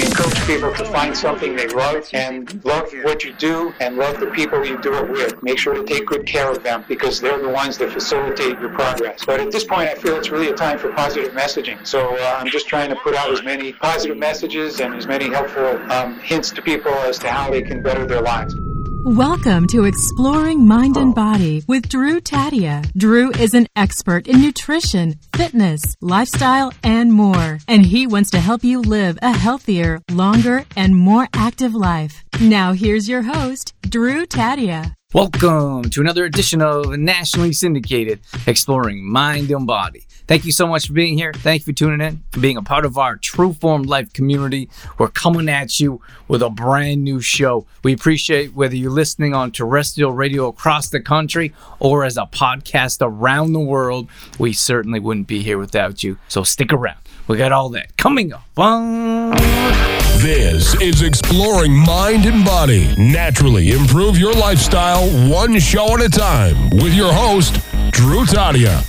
Encourage people to find something they love and love what you do and love the people you do it with. Make sure to take good care of them because they're the ones that facilitate your progress. But at this point, I feel it's really a time for positive messaging. So uh, I'm just trying to put out as many positive messages and as many helpful um, hints to people as to how they can better their lives. Welcome to Exploring Mind and Body with Drew Tadia. Drew is an expert in nutrition, fitness, lifestyle, and more. And he wants to help you live a healthier, longer, and more active life. Now here's your host, Drew Tadia. Welcome to another edition of Nationally Syndicated Exploring Mind and Body. Thank you so much for being here. Thank you for tuning in, for being a part of our True Form Life community. We're coming at you with a brand new show. We appreciate whether you're listening on terrestrial radio across the country or as a podcast around the world. We certainly wouldn't be here without you. So stick around. We got all that coming up. This is Exploring Mind and Body. Naturally improve your lifestyle one show at a time with your host, Drew Tadia.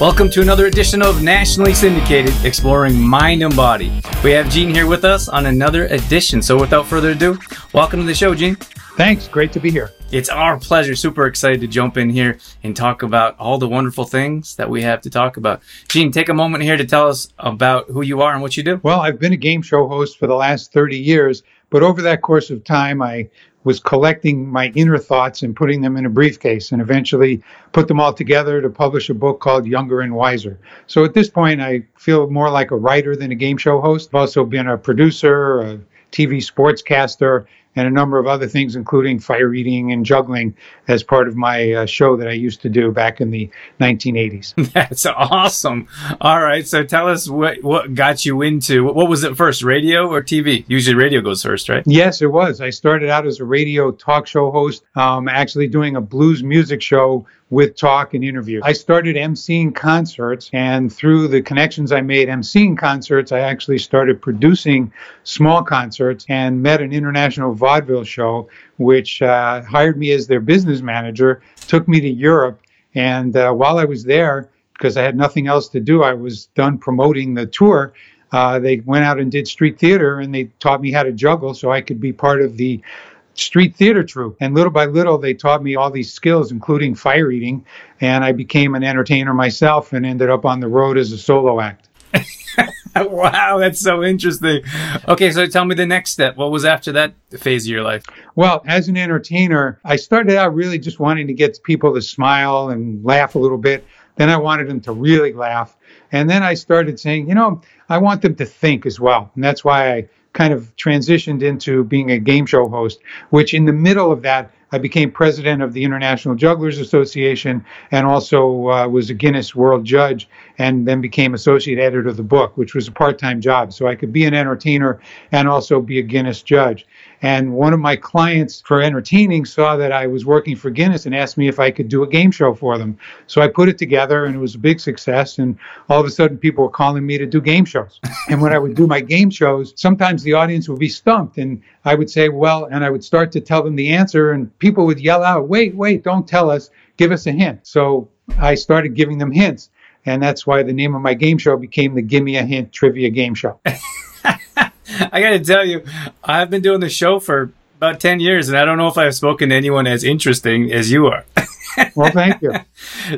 Welcome to another edition of Nationally Syndicated Exploring Mind and Body. We have Gene here with us on another edition. So without further ado, welcome to the show, Gene. Thanks. Great to be here. It's our pleasure. Super excited to jump in here and talk about all the wonderful things that we have to talk about. Gene, take a moment here to tell us about who you are and what you do. Well, I've been a game show host for the last 30 years, but over that course of time, I was collecting my inner thoughts and putting them in a briefcase and eventually put them all together to publish a book called Younger and Wiser. So at this point, I feel more like a writer than a game show host. I've also been a producer, a TV sportscaster, and a number of other things, including fire eating and juggling, as part of my uh, show that I used to do back in the 1980s. That's awesome. All right, so tell us what what got you into what was it first, radio or TV? Usually, radio goes first, right? Yes, it was. I started out as a radio talk show host, um, actually doing a blues music show with talk and interview. I started emceeing concerts, and through the connections I made emceeing concerts, I actually started producing small concerts and met an international vaudeville show, which uh, hired me as their business manager, took me to Europe, and uh, while I was there, because I had nothing else to do, I was done promoting the tour. Uh, they went out and did street theater and they taught me how to juggle so I could be part of the street theater troupe. And little by little, they taught me all these skills, including fire eating. And I became an entertainer myself and ended up on the road as a solo act. wow, that's so interesting. Okay, so tell me the next step. What was after that phase of your life? Well, as an entertainer, I started out really just wanting to get people to smile and laugh a little bit. Then I wanted them to really laugh. And then I started saying, you know, I want them to think as well. And that's why I kind of transitioned into being a game show host, which in the middle of that, I became president of the International Jugglers Association and also uh, was a Guinness World Judge and then became associate editor of the book, which was a part time job. So I could be an entertainer and also be a Guinness judge. And one of my clients for entertaining saw that I was working for Guinness and asked me if I could do a game show for them. So I put it together and it was a big success. And all of a sudden, people were calling me to do game shows. and when I would do my game shows, sometimes the audience would be stumped. And I would say, well, and I would start to tell them the answer. And people would yell out, wait, wait, don't tell us, give us a hint. So I started giving them hints. And that's why the name of my game show became the Gimme a Hint Trivia Game Show. I got to tell you, I've been doing the show for about 10 years, and I don't know if I've spoken to anyone as interesting as you are. well, thank you.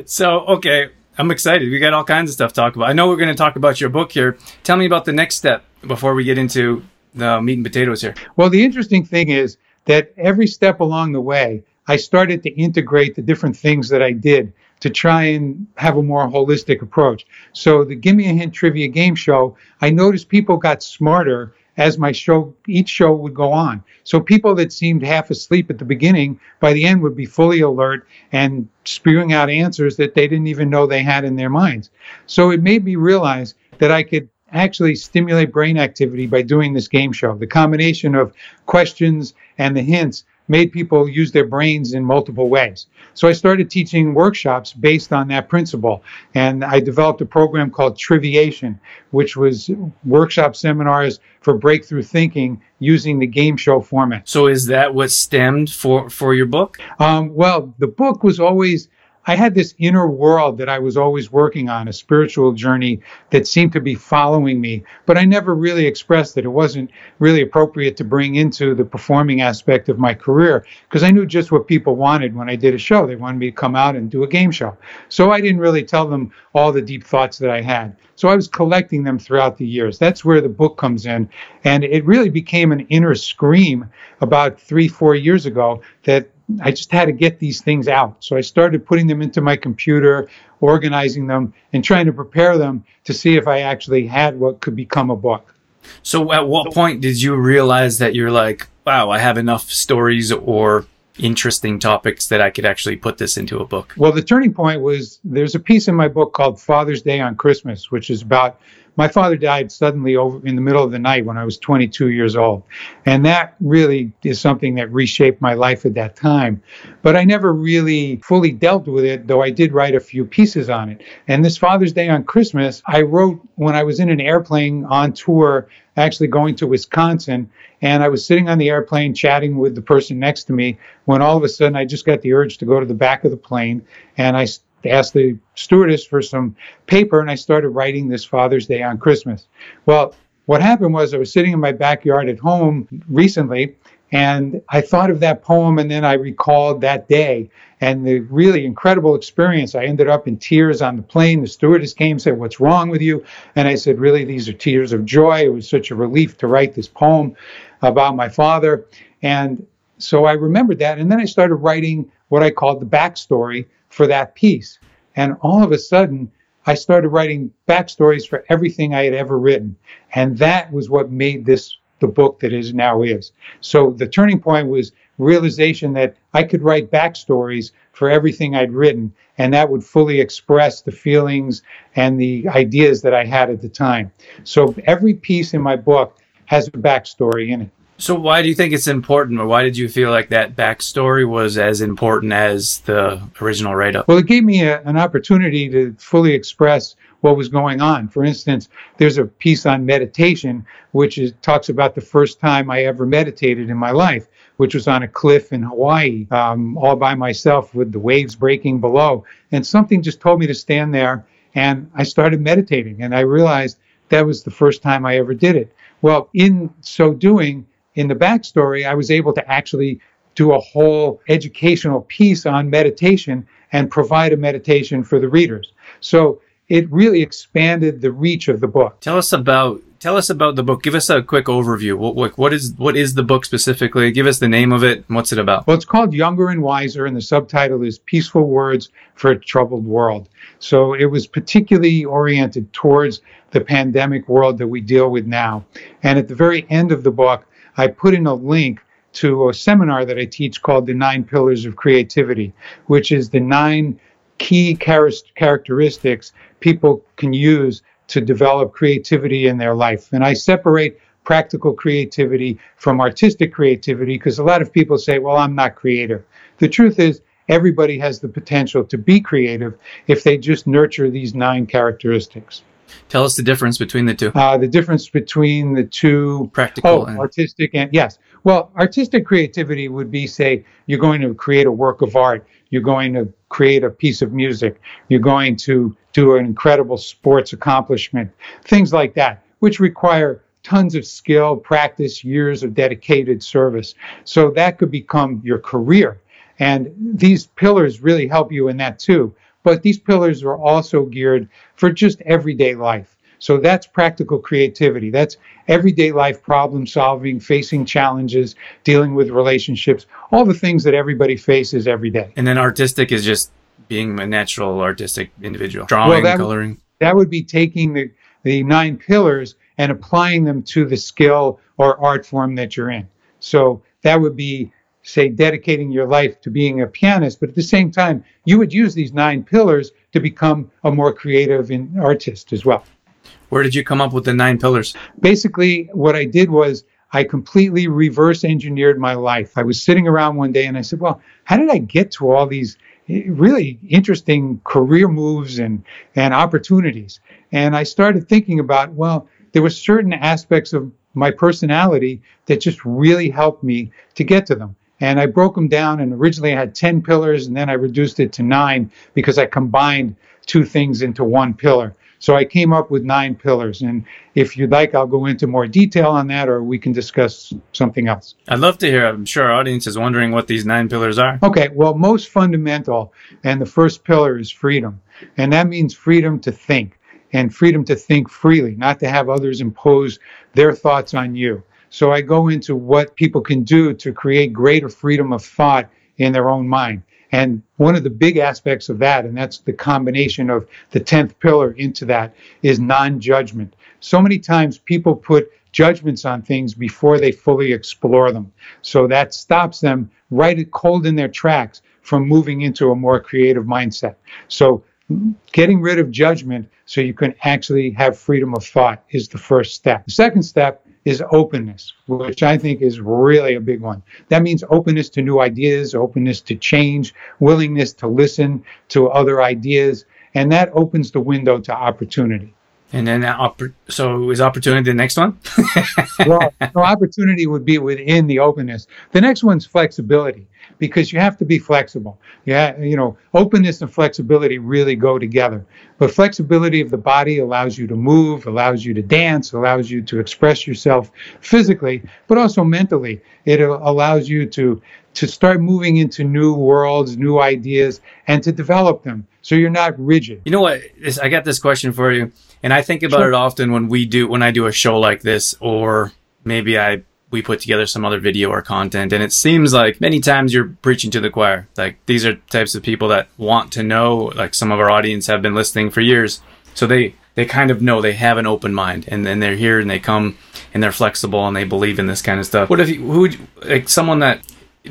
So, okay, I'm excited. We got all kinds of stuff to talk about. I know we're going to talk about your book here. Tell me about the next step before we get into the meat and potatoes here. Well, the interesting thing is that every step along the way, I started to integrate the different things that I did to try and have a more holistic approach. So the Give Me a Hint trivia game show, I noticed people got smarter as my show each show would go on. So people that seemed half asleep at the beginning by the end would be fully alert and spewing out answers that they didn't even know they had in their minds. So it made me realize that I could actually stimulate brain activity by doing this game show. The combination of questions and the hints made people use their brains in multiple ways. So I started teaching workshops based on that principle. And I developed a program called Triviation, which was workshop seminars for breakthrough thinking using the game show format. So is that what stemmed for, for your book? Um, well, the book was always I had this inner world that I was always working on, a spiritual journey that seemed to be following me, but I never really expressed it. It wasn't really appropriate to bring into the performing aspect of my career because I knew just what people wanted when I did a show. They wanted me to come out and do a game show. So I didn't really tell them all the deep thoughts that I had. So I was collecting them throughout the years. That's where the book comes in. And it really became an inner scream about three, four years ago that I just had to get these things out. So I started putting them into my computer, organizing them, and trying to prepare them to see if I actually had what could become a book. So at what point did you realize that you're like, wow, I have enough stories or interesting topics that I could actually put this into a book? Well, the turning point was there's a piece in my book called Father's Day on Christmas, which is about my father died suddenly over in the middle of the night when I was 22 years old. And that really is something that reshaped my life at that time. But I never really fully dealt with it, though I did write a few pieces on it. And this Father's Day on Christmas, I wrote when I was in an airplane on tour, actually going to Wisconsin. And I was sitting on the airplane chatting with the person next to me when all of a sudden I just got the urge to go to the back of the plane. And I asked the stewardess for some paper and I started writing this Father's Day on Christmas. Well, what happened was I was sitting in my backyard at home recently and I thought of that poem and then I recalled that day and the really incredible experience. I ended up in tears on the plane. The stewardess came and said, What's wrong with you? And I said, Really, these are tears of joy. It was such a relief to write this poem about my father. And so I remembered that. And then I started writing what I called the backstory for that piece. And all of a sudden, I started writing backstories for everything I had ever written. And that was what made this the book that is now is. So the turning point was realization that I could write backstories for everything I'd written, and that would fully express the feelings and the ideas that I had at the time. So every piece in my book has a backstory in it. So why do you think it's important, or why did you feel like that backstory was as important as the original write-up? Well, it gave me a, an opportunity to fully express what was going on. For instance, there's a piece on meditation which is, talks about the first time I ever meditated in my life, which was on a cliff in Hawaii, um, all by myself with the waves breaking below. And something just told me to stand there, and I started meditating, and I realized that was the first time I ever did it. Well, in so doing, in the backstory, I was able to actually do a whole educational piece on meditation and provide a meditation for the readers. So it really expanded the reach of the book. Tell us about tell us about the book. Give us a quick overview. What, what, what is what is the book specifically? Give us the name of it. and what's it about? Well, it's called Younger and Wiser, and the subtitle is Peaceful Words for a Troubled World. So it was particularly oriented towards the pandemic world that we deal with now. And at the very end of the book, I put in a link to a seminar that I teach called The Nine Pillars of Creativity, which is the nine key char- characteristics people can use to develop creativity in their life. And I separate practical creativity from artistic creativity because a lot of people say, well, I'm not creative. The truth is, everybody has the potential to be creative if they just nurture these nine characteristics. Tell us the difference between the two. Uh, the difference between the two practical oh, and artistic and yes. Well, artistic creativity would be say you're going to create a work of art, you're going to create a piece of music, you're going to do an incredible sports accomplishment, things like that, which require tons of skill, practice, years of dedicated service. So that could become your career. And these pillars really help you in that too. But these pillars are also geared for just everyday life. So that's practical creativity. That's everyday life problem solving, facing challenges, dealing with relationships, all the things that everybody faces every day. And then artistic is just being a natural artistic individual, drawing, well, that coloring. Would, that would be taking the, the nine pillars and applying them to the skill or art form that you're in. So that would be say, dedicating your life to being a pianist, but at the same time, you would use these nine pillars to become a more creative artist as well. Where did you come up with the nine pillars? Basically, what I did was I completely reverse engineered my life. I was sitting around one day and I said, Well, how did I get to all these eh, really interesting career moves and, and opportunities? And I started thinking about, well, there were certain aspects of my personality that just really helped me to get to them. And I broke them down, and originally I had 10 pillars, and then I reduced it to nine because I combined two things into one pillar. So I came up with nine pillars. And if you'd like, I'll go into more detail on that, or we can discuss something else. I'd love to hear. I'm sure our audience is wondering what these nine pillars are. Okay, well, most fundamental, and the first pillar is freedom. And that means freedom to think and freedom to think freely, not to have others impose their thoughts on you. So I go into what people can do to create greater freedom of thought in their own mind. And one of the big aspects of that, and that's the combination of the 10th pillar into that, is non judgment. So many times people put judgments on things before they fully explore them. So that stops them right cold in their tracks from moving into a more creative mindset. So getting rid of judgment so you can actually have freedom of thought is the first step. The second step is openness, which I think is really a big one. That means openness to new ideas, openness to change, willingness to listen to other ideas, and that opens the window to opportunity. And then, so is opportunity the next one? well, no, opportunity would be within the openness. The next one's flexibility because you have to be flexible. Yeah, you know, openness and flexibility really go together. But flexibility of the body allows you to move, allows you to dance, allows you to express yourself physically, but also mentally. It allows you to to start moving into new worlds, new ideas, and to develop them. So you're not rigid. You know what? I got this question for you, and I think about sure. it often when we do when I do a show like this, or maybe I we put together some other video or content and it seems like many times you're preaching to the choir like these are types of people that want to know like some of our audience have been listening for years so they they kind of know they have an open mind and then they're here and they come and they're flexible and they believe in this kind of stuff what if you who would like someone that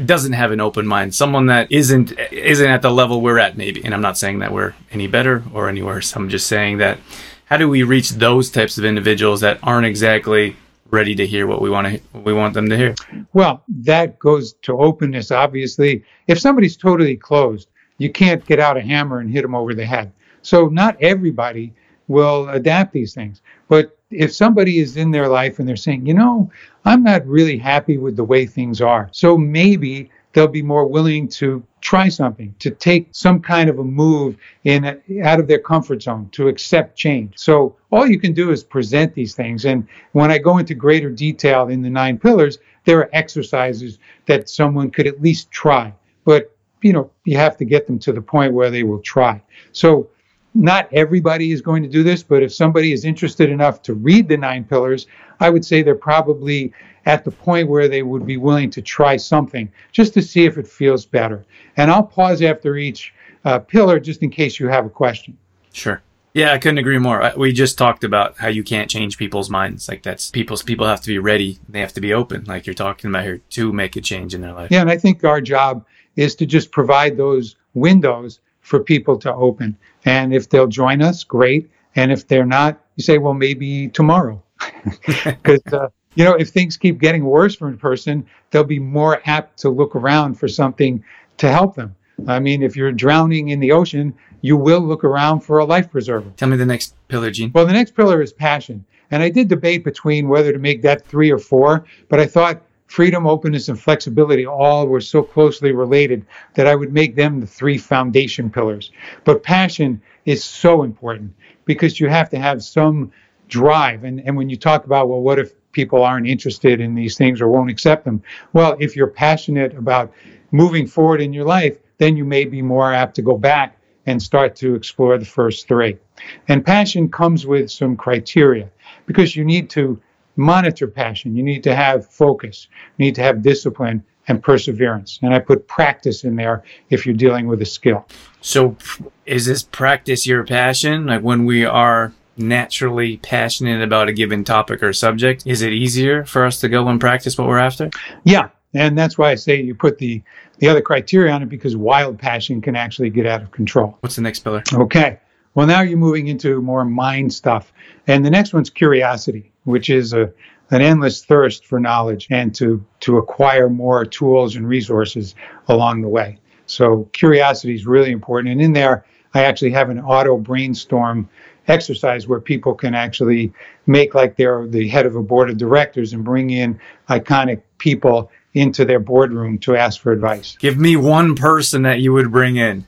doesn't have an open mind someone that isn't isn't at the level we're at maybe and i'm not saying that we're any better or any worse i'm just saying that how do we reach those types of individuals that aren't exactly ready to hear what we want to we want them to hear. Well, that goes to openness. Obviously, if somebody's totally closed, you can't get out a hammer and hit them over the head. So not everybody will adapt these things. But if somebody is in their life and they're saying, you know, I'm not really happy with the way things are, so maybe they'll be more willing to try something, to take some kind of a move in out of their comfort zone, to accept change. So all you can do is present these things. And when I go into greater detail in the nine pillars, there are exercises that someone could at least try. But you know, you have to get them to the point where they will try. So not everybody is going to do this, but if somebody is interested enough to read the nine pillars, I would say they're probably at the point where they would be willing to try something just to see if it feels better. And I'll pause after each uh, pillar just in case you have a question. Sure. Yeah, I couldn't agree more. We just talked about how you can't change people's minds. Like that's people's people have to be ready. They have to be open, like you're talking about here, to make a change in their life. Yeah, and I think our job is to just provide those windows for people to open. And if they'll join us, great. And if they're not, you say, well, maybe tomorrow. Because, uh, you know, if things keep getting worse for a person, they'll be more apt to look around for something to help them. I mean, if you're drowning in the ocean, you will look around for a life preserver. Tell me the next pillar, Gene. Well, the next pillar is passion. And I did debate between whether to make that three or four, but I thought freedom, openness, and flexibility all were so closely related that I would make them the three foundation pillars. But passion is so important because you have to have some drive. And, and when you talk about, well, what if people aren't interested in these things or won't accept them? Well, if you're passionate about moving forward in your life, then you may be more apt to go back and start to explore the first three. And passion comes with some criteria because you need to monitor passion. You need to have focus. You need to have discipline and perseverance. And I put practice in there if you're dealing with a skill. So, is this practice your passion? Like when we are naturally passionate about a given topic or subject, is it easier for us to go and practice what we're after? Yeah. And that's why I say you put the, the other criteria on it because wild passion can actually get out of control. What's the next pillar? Okay. Well, now you're moving into more mind stuff. And the next one's curiosity, which is a, an endless thirst for knowledge and to, to acquire more tools and resources along the way. So curiosity is really important. And in there, I actually have an auto brainstorm exercise where people can actually make like they're the head of a board of directors and bring in iconic people into their boardroom to ask for advice. Give me one person that you would bring in.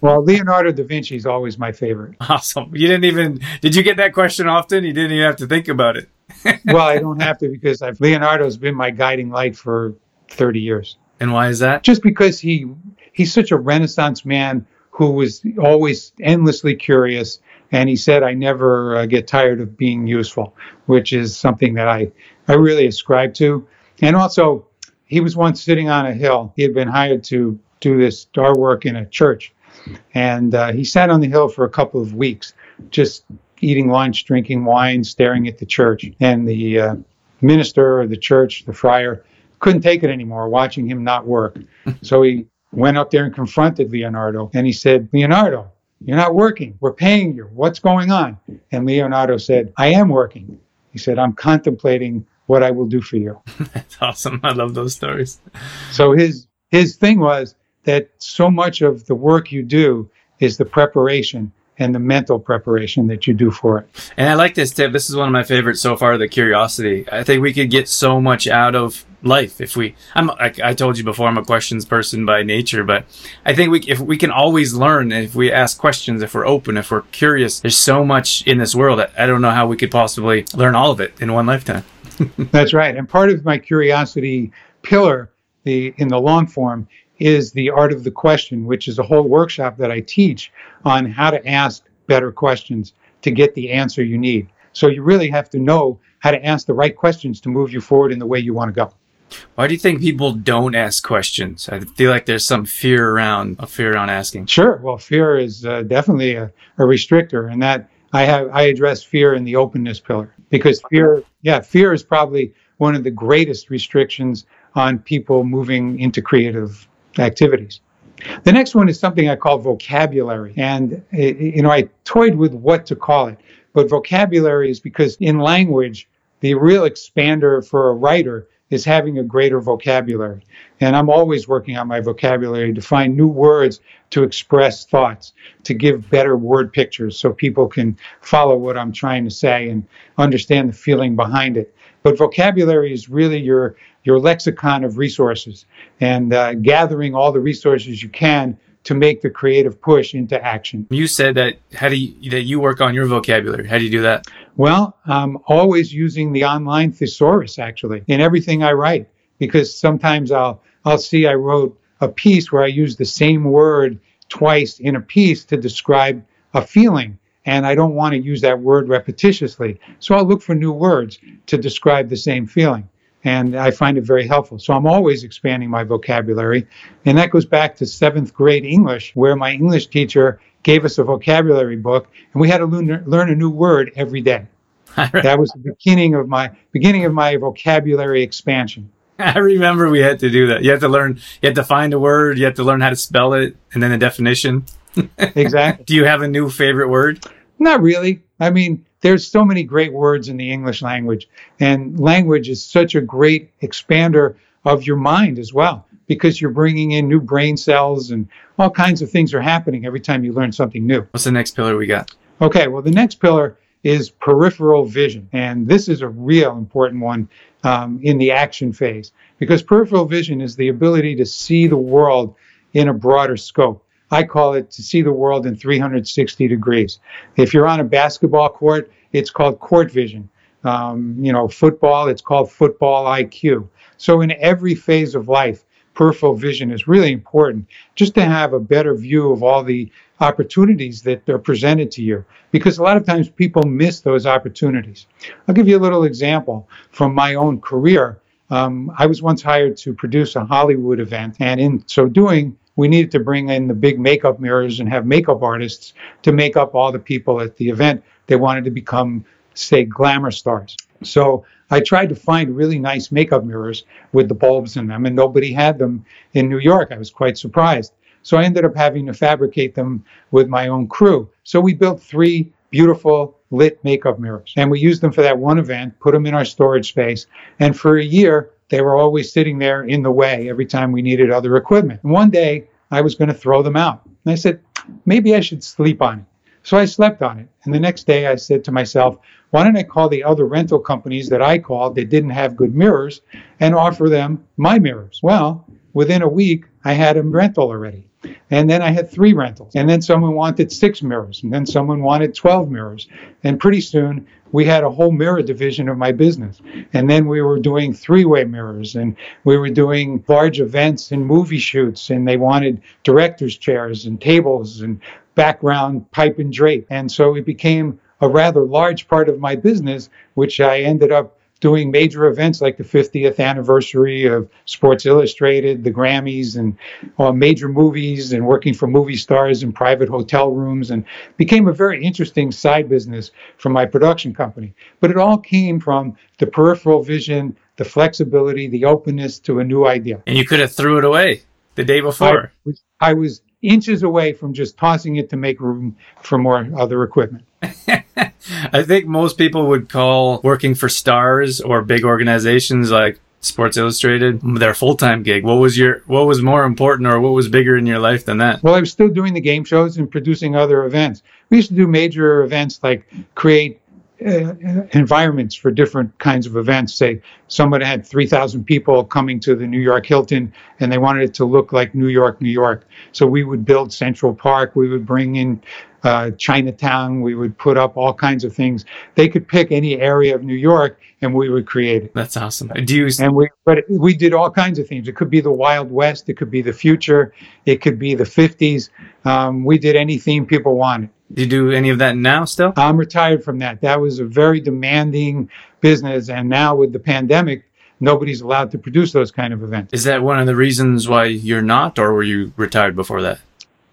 Well, Leonardo da Vinci is always my favorite. Awesome. You didn't even, did you get that question often? You didn't even have to think about it. well, I don't have to because I've, Leonardo's been my guiding light for 30 years. And why is that? Just because he he's such a renaissance man who was always endlessly curious and he said I never uh, get tired of being useful, which is something that I I really ascribe to. And also, he was once sitting on a hill. He had been hired to do this our work in a church, and uh, he sat on the hill for a couple of weeks, just eating lunch, drinking wine, staring at the church. And the uh, minister of the church, the friar, couldn't take it anymore, watching him not work. so he went up there and confronted Leonardo, and he said, "Leonardo, you're not working. We're paying you. What's going on?" And Leonardo said, "I am working." He said, "I'm contemplating." What I will do for you. That's awesome. I love those stories. So his his thing was that so much of the work you do is the preparation and the mental preparation that you do for it. And I like this tip. This is one of my favorites so far. The curiosity. I think we could get so much out of life if we. I'm. Like I told you before, I'm a questions person by nature, but I think we if we can always learn if we ask questions, if we're open, if we're curious. There's so much in this world. I don't know how we could possibly learn all of it in one lifetime. That's right. And part of my curiosity pillar, the in the long form, is the art of the question, which is a whole workshop that I teach on how to ask better questions to get the answer you need. So you really have to know how to ask the right questions to move you forward in the way you want to go. Why do you think people don't ask questions? I feel like there's some fear around a fear around asking. Sure. Well, fear is uh, definitely a, a restrictor, and that I have I address fear in the openness pillar because fear, yeah, fear is probably one of the greatest restrictions on people moving into creative activities. The next one is something I call vocabulary. And, eh, you know, I toyed with what to call it. But vocabulary is because in language, the real expander for a writer is having a greater vocabulary. And I'm always working on my vocabulary to find new words to express thoughts, to give better word pictures so people can follow what I'm trying to say and understand the feeling behind it. But vocabulary is really your your lexicon of resources and uh, gathering all the resources you can to make the creative push into action. You said that how do you, that you work on your vocabulary? How do you do that? Well, I'm always using the online thesaurus actually in everything I write because sometimes I'll I'll see I wrote a piece where I use the same word twice in a piece to describe a feeling and I don't want to use that word repetitiously. So I'll look for new words to describe the same feeling. And I find it very helpful. So I'm always expanding my vocabulary. And that goes back to seventh grade English, where my English teacher gave us a vocabulary book and we had to learn, learn a new word every day. that was the beginning of my beginning of my vocabulary expansion. I remember we had to do that. You had to learn, you had to find a word, you had to learn how to spell it, and then the definition. exactly. Do you have a new favorite word? Not really. I mean, there's so many great words in the English language, and language is such a great expander of your mind as well because you're bringing in new brain cells and all kinds of things are happening every time you learn something new. What's the next pillar we got? Okay, well, the next pillar is peripheral vision, and this is a real important one um, in the action phase because peripheral vision is the ability to see the world in a broader scope. I call it to see the world in 360 degrees. If you're on a basketball court, it's called court vision. Um, you know, football, it's called football IQ. So in every phase of life, peripheral vision is really important just to have a better view of all the opportunities that are presented to you because a lot of times people miss those opportunities. I'll give you a little example from my own career. Um, I was once hired to produce a Hollywood event, and in so doing, we needed to bring in the big makeup mirrors and have makeup artists to make up all the people at the event. They wanted to become, say, glamour stars. So I tried to find really nice makeup mirrors with the bulbs in them, and nobody had them in New York. I was quite surprised. So I ended up having to fabricate them with my own crew. So we built three beautiful lit makeup mirrors, and we used them for that one event, put them in our storage space, and for a year, they were always sitting there in the way every time we needed other equipment. And one day I was going to throw them out. And I said, maybe I should sleep on it. So I slept on it. And the next day I said to myself, why don't I call the other rental companies that I called that didn't have good mirrors and offer them my mirrors? Well, within a week, I had a rental already. And then I had three rentals. And then someone wanted six mirrors. And then someone wanted 12 mirrors. And pretty soon we had a whole mirror division of my business. And then we were doing three way mirrors and we were doing large events and movie shoots. And they wanted director's chairs and tables and background pipe and drape. And so it became a rather large part of my business, which I ended up doing major events like the 50th anniversary of Sports Illustrated, the Grammys, and uh, major movies, and working for movie stars in private hotel rooms, and became a very interesting side business for my production company. But it all came from the peripheral vision, the flexibility, the openness to a new idea. And you could have threw it away the day before. I was, I was inches away from just tossing it to make room for more other equipment. I think most people would call working for stars or big organizations like Sports Illustrated their full-time gig. What was your what was more important or what was bigger in your life than that? Well, I was still doing the game shows and producing other events. We used to do major events like create environments for different kinds of events. Say someone had 3,000 people coming to the New York Hilton and they wanted it to look like New York, New York. So we would build Central Park. We would bring in uh, Chinatown. We would put up all kinds of things. They could pick any area of New York, and we would create it. That's awesome. Do you? And we, but we did all kinds of things. It could be the Wild West. It could be the future. It could be the 50s. Um, we did any theme people wanted. Do you do any of that now still? I'm retired from that. That was a very demanding business, and now with the pandemic, nobody's allowed to produce those kind of events. Is that one of the reasons why you're not, or were you retired before that?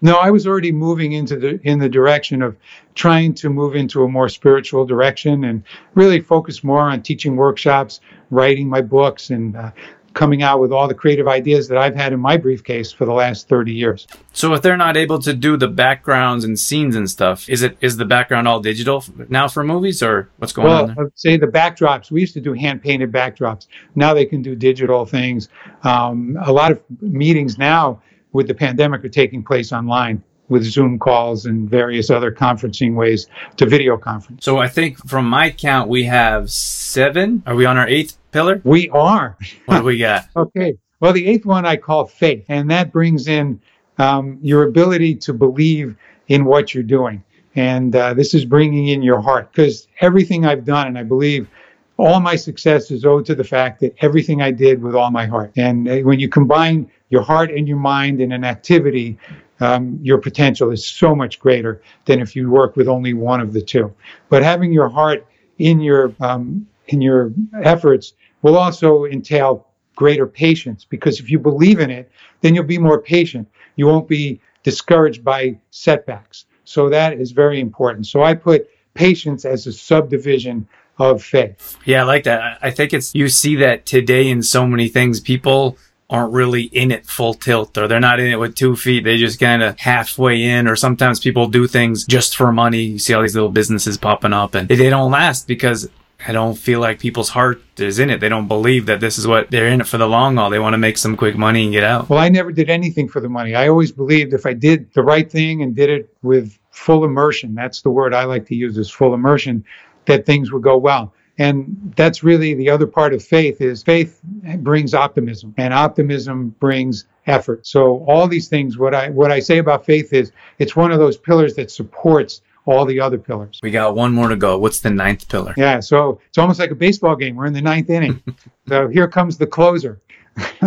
No, I was already moving into the in the direction of trying to move into a more spiritual direction and really focus more on teaching workshops, writing my books, and uh, coming out with all the creative ideas that I've had in my briefcase for the last 30 years. So if they're not able to do the backgrounds and scenes and stuff, is it is the background all digital now for movies or what's going well, on? Well, say the backdrops. We used to do hand painted backdrops. Now they can do digital things. Um, a lot of meetings now with the pandemic are taking place online with Zoom calls and various other conferencing ways to video conference. So I think from my count, we have seven. Are we on our eighth pillar? We are. What do we got? okay. Well, the eighth one I call faith, and that brings in um, your ability to believe in what you're doing. And uh, this is bringing in your heart because everything I've done, and I believe all my success is owed to the fact that everything I did with all my heart. And uh, when you combine your heart and your mind in an activity, um, your potential is so much greater than if you work with only one of the two. But having your heart in your um, in your efforts will also entail greater patience because if you believe in it, then you'll be more patient. You won't be discouraged by setbacks. So that is very important. So I put patience as a subdivision of faith. Yeah, I like that. I think it's you see that today in so many things. People aren't really in it full tilt or they're not in it with two feet. They just kind of halfway in or sometimes people do things just for money. You see all these little businesses popping up and they don't last because I don't feel like people's heart is in it. They don't believe that this is what they're in it for the long haul. They want to make some quick money and get out. Well, I never did anything for the money. I always believed if I did the right thing and did it with full immersion, that's the word I like to use is full immersion, that things would go well. And that's really the other part of faith is faith brings optimism and optimism brings effort. So all these things, what I what I say about faith is it's one of those pillars that supports all the other pillars. We got one more to go. What's the ninth pillar? Yeah, so it's almost like a baseball game. We're in the ninth inning. so here comes the closer.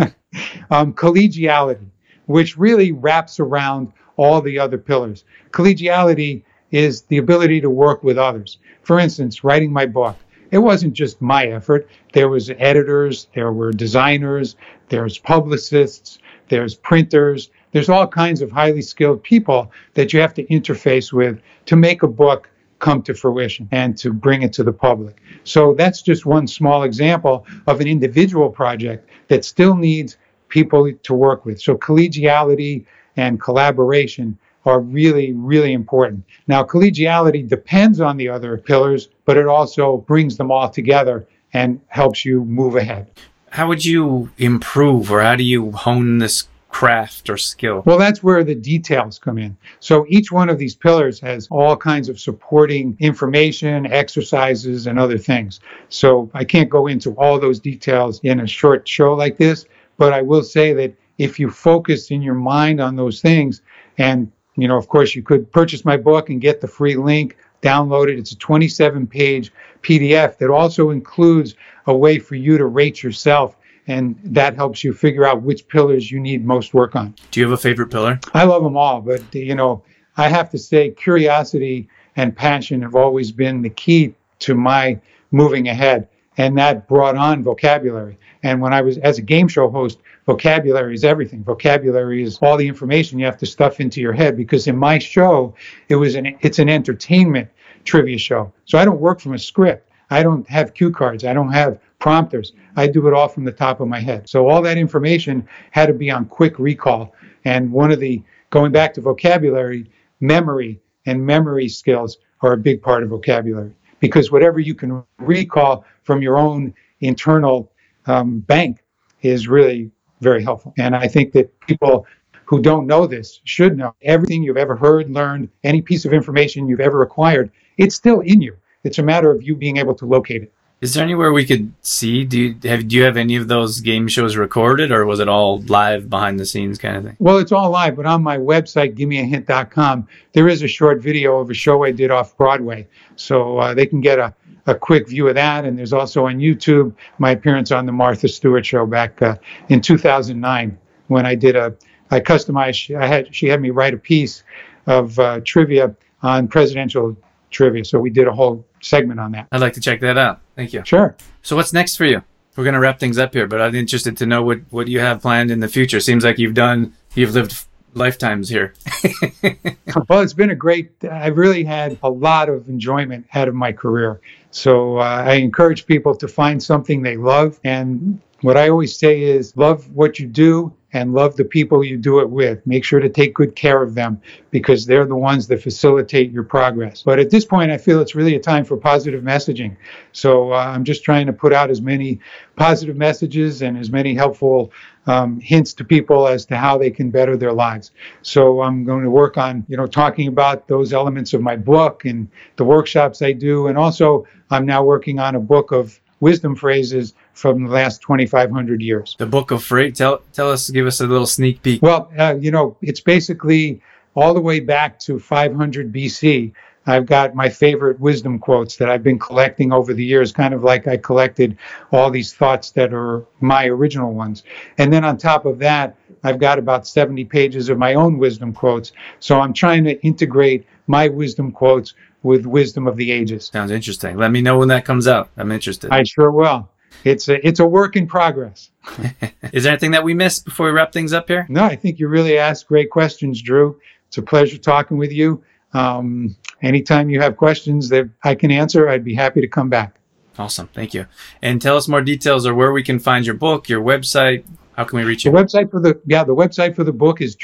um, collegiality, which really wraps around all the other pillars. Collegiality is the ability to work with others. For instance, writing my book it wasn't just my effort. There was editors, there were designers, there's publicists, there's printers, there's all kinds of highly skilled people that you have to interface with to make a book come to fruition and to bring it to the public. So that's just one small example of an individual project that still needs people to work with. So collegiality and collaboration are really, really important. Now, collegiality depends on the other pillars, but it also brings them all together and helps you move ahead. How would you improve or how do you hone this craft or skill? Well, that's where the details come in. So each one of these pillars has all kinds of supporting information, exercises, and other things. So I can't go into all those details in a short show like this, but I will say that if you focus in your mind on those things, and you know, of course, you could purchase my book and get the free link, download it. It's a 27 page PDF that also includes a way for you to rate yourself and that helps you figure out which pillars you need most work on. Do you have a favorite pillar? I love them all, but you know, I have to say curiosity and passion have always been the key to my moving ahead, and that brought on vocabulary. And when I was as a game show host, vocabulary is everything. Vocabulary is all the information you have to stuff into your head because in my show, it was an it's an entertainment trivia show. So I don't work from a script. I don't have cue cards. I don't have prompters. I do it all from the top of my head. So all that information had to be on quick recall. And one of the, going back to vocabulary, memory and memory skills are a big part of vocabulary because whatever you can recall from your own internal um, bank is really very helpful. And I think that people who don't know this should know everything you've ever heard, learned, any piece of information you've ever acquired, it's still in you. It's a matter of you being able to locate it. Is there anywhere we could see? Do you have do you have any of those game shows recorded, or was it all live behind the scenes kind of thing? Well, it's all live, but on my website, gimmeahint.com, there is a short video of a show I did off Broadway, so uh, they can get a a quick view of that. And there's also on YouTube my appearance on the Martha Stewart show back uh, in 2009 when I did a I customized. I had she had me write a piece of uh, trivia on presidential trivia, so we did a whole segment on that. I'd like to check that out. Thank you. Sure. So what's next for you? We're going to wrap things up here, but I'm interested to know what, what you have planned in the future. Seems like you've done, you've lived lifetimes here. well, it's been a great, I've really had a lot of enjoyment out of my career. So uh, I encourage people to find something they love. And what I always say is love what you do and love the people you do it with. Make sure to take good care of them because they're the ones that facilitate your progress. But at this point, I feel it's really a time for positive messaging. So uh, I'm just trying to put out as many positive messages and as many helpful um, hints to people as to how they can better their lives. So I'm going to work on, you know, talking about those elements of my book and the workshops I do. And also, I'm now working on a book of wisdom phrases from the last 2,500 years. The Book of Freight. Tell tell us, give us a little sneak peek. Well, uh, you know, it's basically all the way back to 500 BC. I've got my favorite wisdom quotes that I've been collecting over the years, kind of like I collected all these thoughts that are my original ones. And then on top of that, I've got about 70 pages of my own wisdom quotes. So I'm trying to integrate my wisdom quotes with wisdom of the ages. Sounds interesting. Let me know when that comes out. I'm interested. I sure will it's a, it's a work in progress. Is there anything that we missed before we wrap things up here? No, I think you really asked great questions, Drew. It's a pleasure talking with you. Um, anytime you have questions that I can answer, I'd be happy to come back. Awesome. Thank you. And tell us more details or where we can find your book, your website. How can we reach you? The website for the yeah, the website for the book is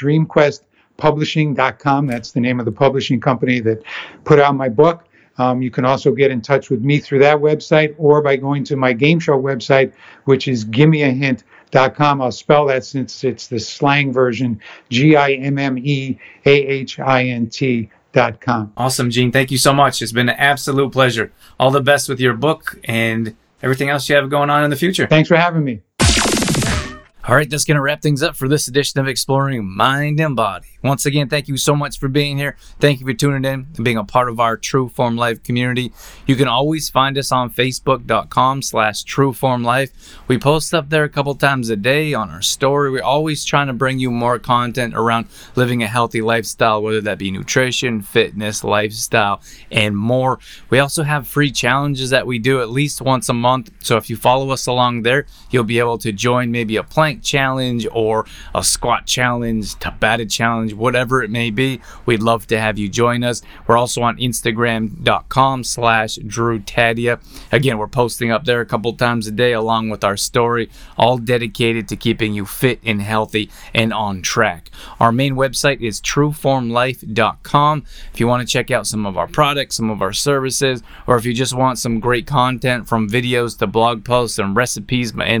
dreamquestpublishing.com. That's the name of the publishing company that put out my book. Um, you can also get in touch with me through that website or by going to my game show website, which is gimmeahint.com. I'll spell that since it's the slang version G I M M E A H I N T.com. Awesome, Gene. Thank you so much. It's been an absolute pleasure. All the best with your book and everything else you have going on in the future. Thanks for having me. All right, that's going to wrap things up for this edition of Exploring Mind and Body. Once again, thank you so much for being here. Thank you for tuning in and being a part of our True Form Life community. You can always find us on Facebook.com slash True Form Life. We post up there a couple times a day on our story. We're always trying to bring you more content around living a healthy lifestyle, whether that be nutrition, fitness, lifestyle, and more. We also have free challenges that we do at least once a month. So if you follow us along there, you'll be able to join maybe a plank challenge or a squat challenge, Tabata challenge, whatever it may be. We'd love to have you join us. We're also on Instagram.com slash Drew Tadia. Again, we're posting up there a couple times a day along with our story, all dedicated to keeping you fit and healthy and on track. Our main website is trueformlife.com. If you want to check out some of our products, some of our services, or if you just want some great content from videos to blog posts and recipes and